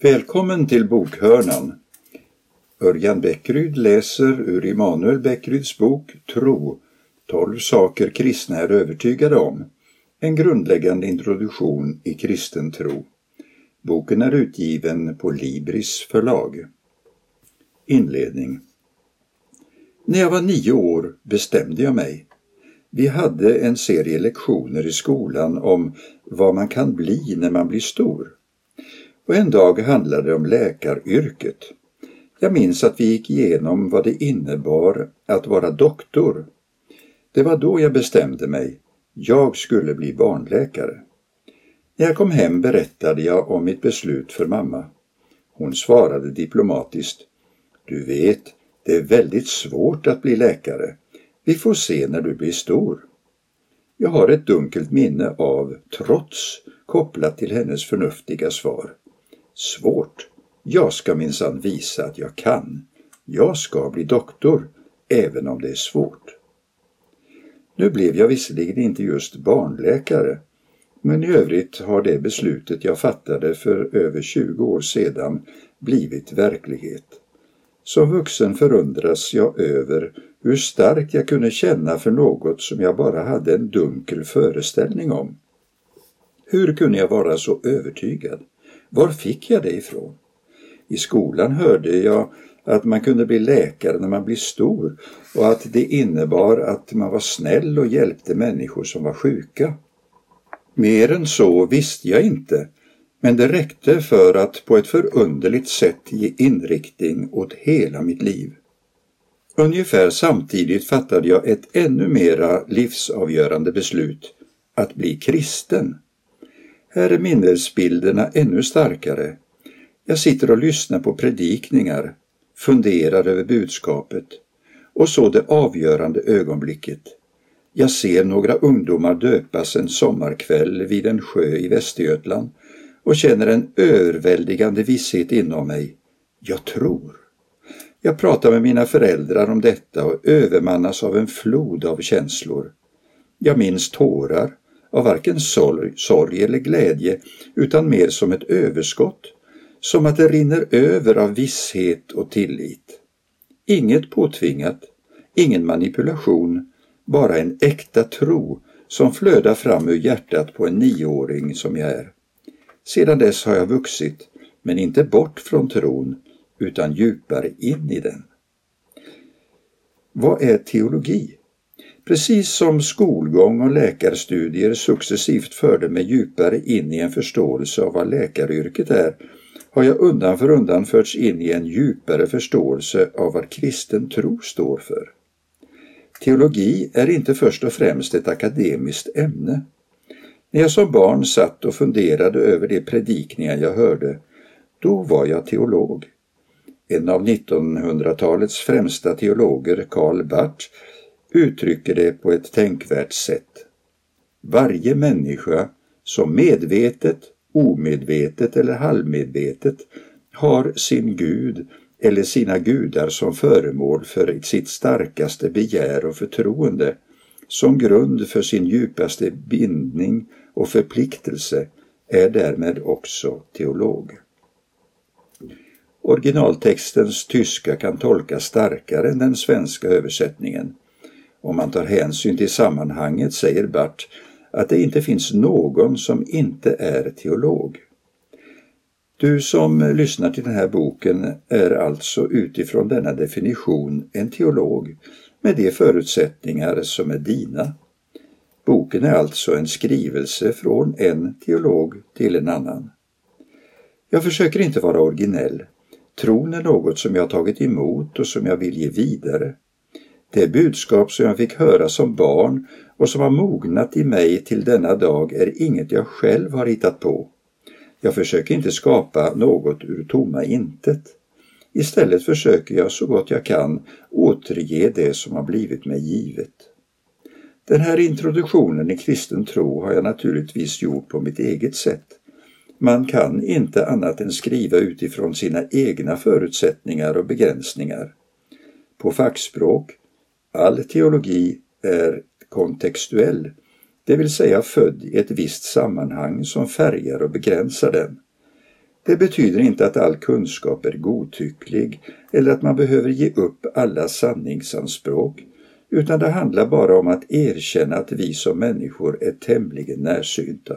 Välkommen till Bokhörnan. Örjan Bäckryd läser ur Immanuel Bäckryds bok Tro, 12 saker kristna är övertygade om. En grundläggande introduktion i kristen tro. Boken är utgiven på Libris förlag. Inledning När jag var nio år bestämde jag mig. Vi hade en serie lektioner i skolan om vad man kan bli när man blir stor. Och en dag handlade det om läkaryrket. Jag minns att vi gick igenom vad det innebar att vara doktor. Det var då jag bestämde mig. Jag skulle bli barnläkare. När jag kom hem berättade jag om mitt beslut för mamma. Hon svarade diplomatiskt. Du vet, det är väldigt svårt att bli läkare. Vi får se när du blir stor. Jag har ett dunkelt minne av trots kopplat till hennes förnuftiga svar. Svårt. Jag ska minsann visa att jag kan. Jag ska bli doktor, även om det är svårt. Nu blev jag visserligen inte just barnläkare, men i övrigt har det beslutet jag fattade för över 20 år sedan blivit verklighet. Som vuxen förundras jag över hur starkt jag kunde känna för något som jag bara hade en dunkel föreställning om. Hur kunde jag vara så övertygad? Var fick jag det ifrån? I skolan hörde jag att man kunde bli läkare när man blir stor och att det innebar att man var snäll och hjälpte människor som var sjuka. Mer än så visste jag inte, men det räckte för att på ett förunderligt sätt ge inriktning åt hela mitt liv. Ungefär samtidigt fattade jag ett ännu mera livsavgörande beslut, att bli kristen. Här är minnesbilderna ännu starkare. Jag sitter och lyssnar på predikningar, funderar över budskapet och så det avgörande ögonblicket. Jag ser några ungdomar döpas en sommarkväll vid en sjö i Västergötland och känner en överväldigande visshet inom mig. Jag tror. Jag pratar med mina föräldrar om detta och övermannas av en flod av känslor. Jag minns tårar, av varken sorg, sorg eller glädje, utan mer som ett överskott, som att det rinner över av visshet och tillit. Inget påtvingat, ingen manipulation, bara en äkta tro som flödar fram ur hjärtat på en nioåring som jag är. Sedan dess har jag vuxit, men inte bort från tron, utan djupare in i den. Vad är teologi? Precis som skolgång och läkarstudier successivt förde mig djupare in i en förståelse av vad läkaryrket är har jag undan för undan förts in i en djupare förståelse av vad kristen tro står för. Teologi är inte först och främst ett akademiskt ämne. När jag som barn satt och funderade över de predikningar jag hörde, då var jag teolog. En av 1900-talets främsta teologer, Karl Barth, uttrycker det på ett tänkvärt sätt. Varje människa som medvetet, omedvetet eller halvmedvetet har sin Gud eller sina gudar som föremål för sitt starkaste begär och förtroende, som grund för sin djupaste bindning och förpliktelse, är därmed också teolog. Originaltextens tyska kan tolkas starkare än den svenska översättningen. Om man tar hänsyn till sammanhanget säger Bart att det inte finns någon som inte är teolog. Du som lyssnar till den här boken är alltså utifrån denna definition en teolog med de förutsättningar som är dina. Boken är alltså en skrivelse från en teolog till en annan. Jag försöker inte vara originell. Tron är något som jag tagit emot och som jag vill ge vidare. Det budskap som jag fick höra som barn och som har mognat i mig till denna dag är inget jag själv har hittat på. Jag försöker inte skapa något ur tomma intet. Istället försöker jag så gott jag kan återge det som har blivit mig givet. Den här introduktionen i kristen tro har jag naturligtvis gjort på mitt eget sätt. Man kan inte annat än skriva utifrån sina egna förutsättningar och begränsningar. På fackspråk, all teologi är kontextuell, det vill säga född i ett visst sammanhang som färgar och begränsar den. Det betyder inte att all kunskap är godtycklig eller att man behöver ge upp alla sanningsanspråk, utan det handlar bara om att erkänna att vi som människor är tämligen närsynta.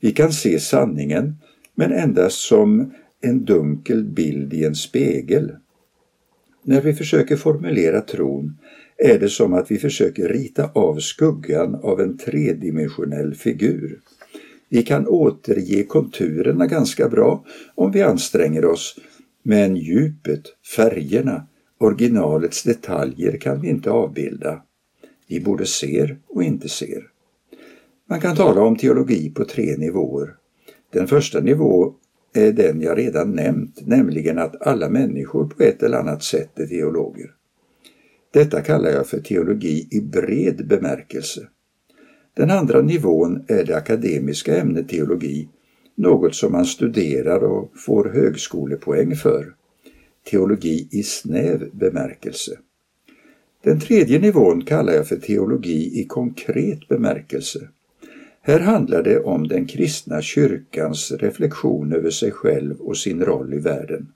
Vi kan se sanningen, men endast som en dunkel bild i en spegel. När vi försöker formulera tron är det som att vi försöker rita av skuggan av en tredimensionell figur. Vi kan återge konturerna ganska bra om vi anstränger oss, men djupet, färgerna, originalets detaljer kan vi inte avbilda. Vi både ser och inte ser. Man kan tala om teologi på tre nivåer. Den första nivån är den jag redan nämnt, nämligen att alla människor på ett eller annat sätt är teologer. Detta kallar jag för teologi i bred bemärkelse. Den andra nivån är det akademiska ämnet teologi, något som man studerar och får högskolepoäng för. Teologi i snäv bemärkelse. Den tredje nivån kallar jag för teologi i konkret bemärkelse. Här handlar det om den kristna kyrkans reflektion över sig själv och sin roll i världen.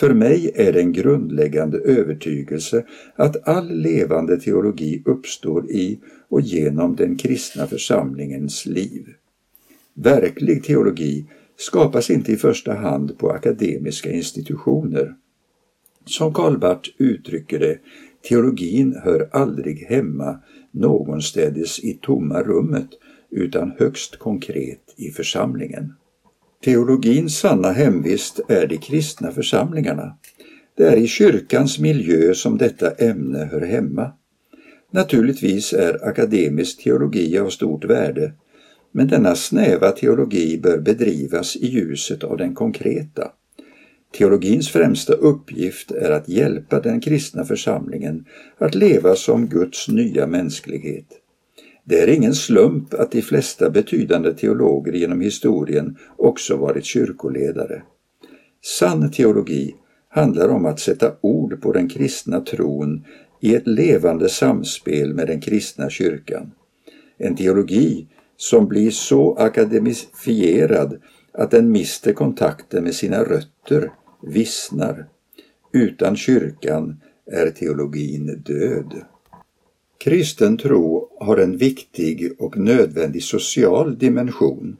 För mig är det en grundläggande övertygelse att all levande teologi uppstår i och genom den kristna församlingens liv. Verklig teologi skapas inte i första hand på akademiska institutioner. Som Karl Barth uttrycker det, teologin hör aldrig hemma någonstädes i tomma rummet utan högst konkret i församlingen. Teologins sanna hemvist är de kristna församlingarna. Det är i kyrkans miljö som detta ämne hör hemma. Naturligtvis är akademisk teologi av stort värde, men denna snäva teologi bör bedrivas i ljuset av den konkreta. Teologins främsta uppgift är att hjälpa den kristna församlingen att leva som Guds nya mänsklighet. Det är ingen slump att de flesta betydande teologer genom historien också varit kyrkoledare. Sann teologi handlar om att sätta ord på den kristna tron i ett levande samspel med den kristna kyrkan. En teologi som blir så akademifierad att den mister kontakten med sina rötter, vissnar. Utan kyrkan är teologin död. Kristen tro har en viktig och nödvändig social dimension.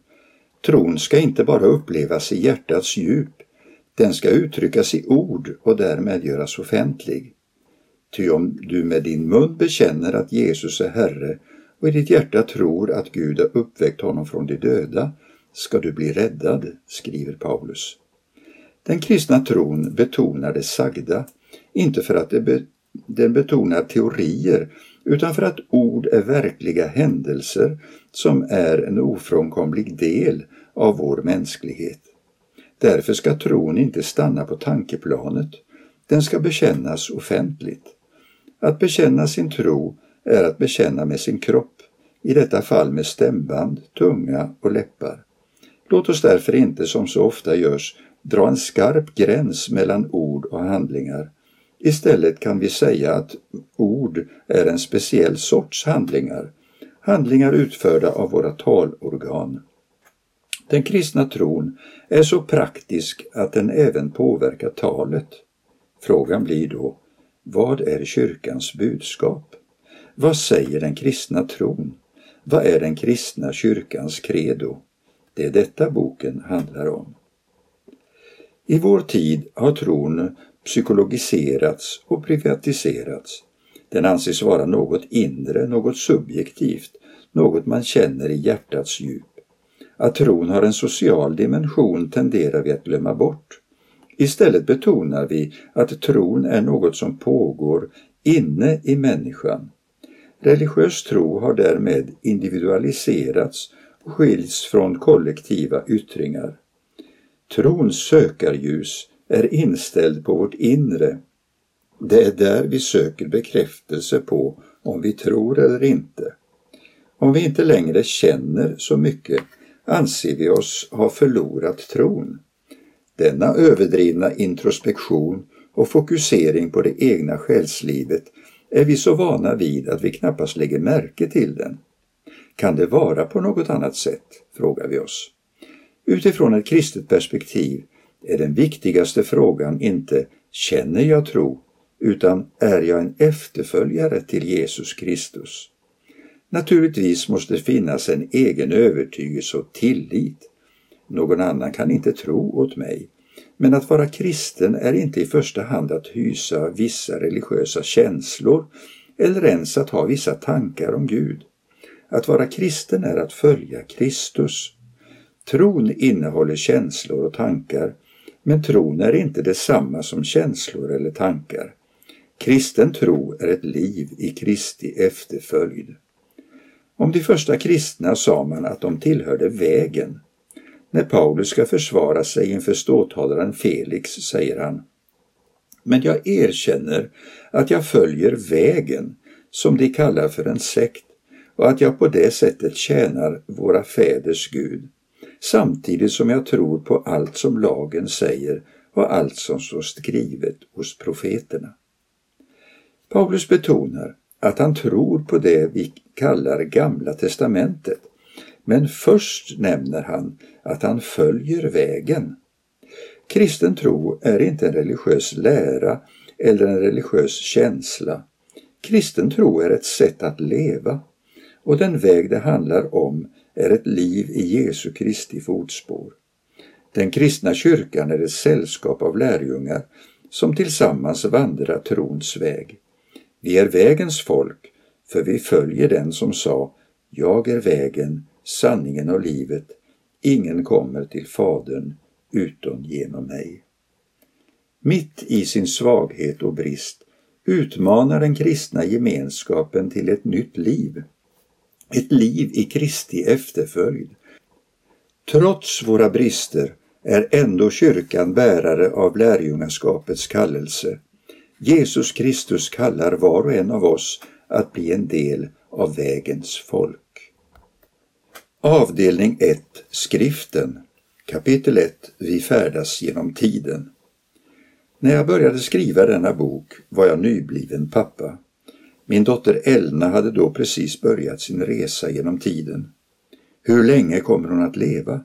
Tron ska inte bara upplevas i hjärtats djup, den ska uttryckas i ord och därmed göras offentlig. Ty om du med din mun bekänner att Jesus är Herre och i ditt hjärta tror att Gud har uppväckt honom från de döda ska du bli räddad, skriver Paulus. Den kristna tron betonar det sagda, inte för att det be den betonar teorier utan för att ord är verkliga händelser som är en ofrånkomlig del av vår mänsklighet. Därför ska tron inte stanna på tankeplanet, den ska bekännas offentligt. Att bekänna sin tro är att bekänna med sin kropp, i detta fall med stämband, tunga och läppar. Låt oss därför inte, som så ofta görs, dra en skarp gräns mellan ord och handlingar Istället kan vi säga att ord är en speciell sorts handlingar, handlingar utförda av våra talorgan. Den kristna tron är så praktisk att den även påverkar talet. Frågan blir då, vad är kyrkans budskap? Vad säger den kristna tron? Vad är den kristna kyrkans credo? Det är detta boken handlar om. I vår tid har tron psykologiserats och privatiserats. Den anses vara något inre, något subjektivt, något man känner i hjärtats djup. Att tron har en social dimension tenderar vi att glömma bort. Istället betonar vi att tron är något som pågår inne i människan. Religiös tro har därmed individualiserats och skiljs från kollektiva yttringar. Trons sökarljus är inställd på vårt inre. Det är där vi söker bekräftelse på om vi tror eller inte. Om vi inte längre känner så mycket anser vi oss ha förlorat tron. Denna överdrivna introspektion och fokusering på det egna själslivet är vi så vana vid att vi knappast lägger märke till den. Kan det vara på något annat sätt? frågar vi oss. Utifrån ett kristet perspektiv är den viktigaste frågan inte känner jag tro, utan är jag en efterföljare till Jesus Kristus? Naturligtvis måste det finnas en egen övertygelse och tillit. Någon annan kan inte tro åt mig. Men att vara kristen är inte i första hand att hysa vissa religiösa känslor eller ens att ha vissa tankar om Gud. Att vara kristen är att följa Kristus. Tron innehåller känslor och tankar, men tron är inte detsamma som känslor eller tankar. Kristen tro är ett liv i Kristi efterföljd. Om de första kristna sa man att de tillhörde vägen. När Paulus ska försvara sig inför ståthållaren Felix säger han Men jag erkänner att jag följer vägen, som de kallar för en sekt, och att jag på det sättet tjänar våra fäders Gud, samtidigt som jag tror på allt som lagen säger och allt som står skrivet hos profeterna. Paulus betonar att han tror på det vi kallar Gamla testamentet, men först nämner han att han följer vägen. Kristen tro är inte en religiös lära eller en religiös känsla. Kristen tro är ett sätt att leva och den väg det handlar om är ett liv i Jesu Kristi fotspår. Den kristna kyrkan är ett sällskap av lärjungar som tillsammans vandrar trons väg. Vi är vägens folk, för vi följer den som sa Jag är vägen, sanningen och livet. Ingen kommer till Fadern utom genom mig. Mitt i sin svaghet och brist utmanar den kristna gemenskapen till ett nytt liv. Ett liv i Kristi efterföljd. Trots våra brister är ändå kyrkan bärare av lärjungaskapets kallelse. Jesus Kristus kallar var och en av oss att bli en del av vägens folk. Avdelning 1 Skriften Kapitel 1 Vi färdas genom tiden När jag började skriva denna bok var jag nybliven pappa. Min dotter Elna hade då precis börjat sin resa genom tiden. Hur länge kommer hon att leva?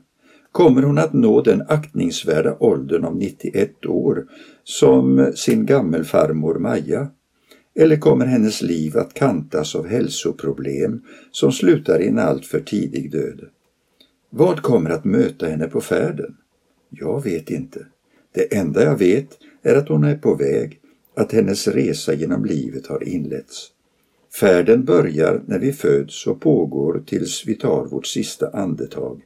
Kommer hon att nå den aktningsvärda åldern av 91 år som sin gammelfarmor Maja? Eller kommer hennes liv att kantas av hälsoproblem som slutar i en alltför tidig död? Vad kommer att möta henne på färden? Jag vet inte. Det enda jag vet är att hon är på väg, att hennes resa genom livet har inletts. Färden börjar när vi föds och pågår tills vi tar vårt sista andetag.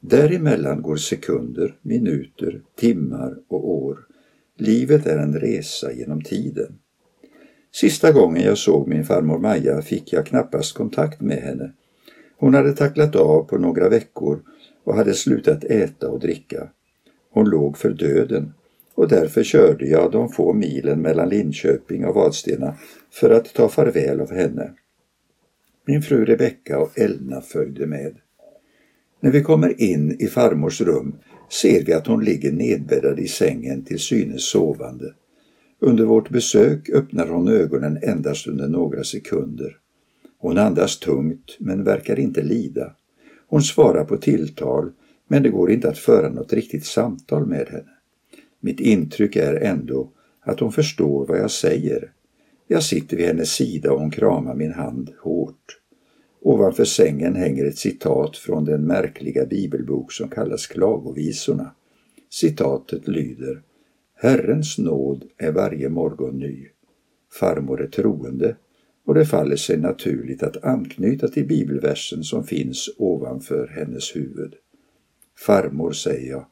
Däremellan går sekunder, minuter, timmar och år. Livet är en resa genom tiden. Sista gången jag såg min farmor Maja fick jag knappast kontakt med henne. Hon hade tacklat av på några veckor och hade slutat äta och dricka. Hon låg för döden och därför körde jag de få milen mellan Linköping och Vadstena för att ta farväl av henne. Min fru Rebecka och Elna följde med. När vi kommer in i farmors rum ser vi att hon ligger nedbäddad i sängen till synes sovande. Under vårt besök öppnar hon ögonen endast under några sekunder. Hon andas tungt men verkar inte lida. Hon svarar på tilltal men det går inte att föra något riktigt samtal med henne. Mitt intryck är ändå att hon förstår vad jag säger. Jag sitter vid hennes sida och hon kramar min hand hårt. Ovanför sängen hänger ett citat från den märkliga bibelbok som kallas Klagovisorna. Citatet lyder Herrens nåd är varje morgon ny. Farmor är troende och det faller sig naturligt att anknyta till bibelversen som finns ovanför hennes huvud. Farmor, säger jag,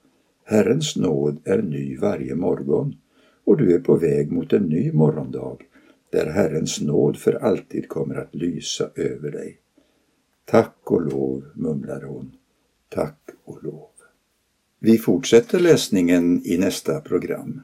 Herrens nåd är ny varje morgon och du är på väg mot en ny morgondag där Herrens nåd för alltid kommer att lysa över dig. Tack och lov, mumlade hon. Tack och lov. Vi fortsätter läsningen i nästa program.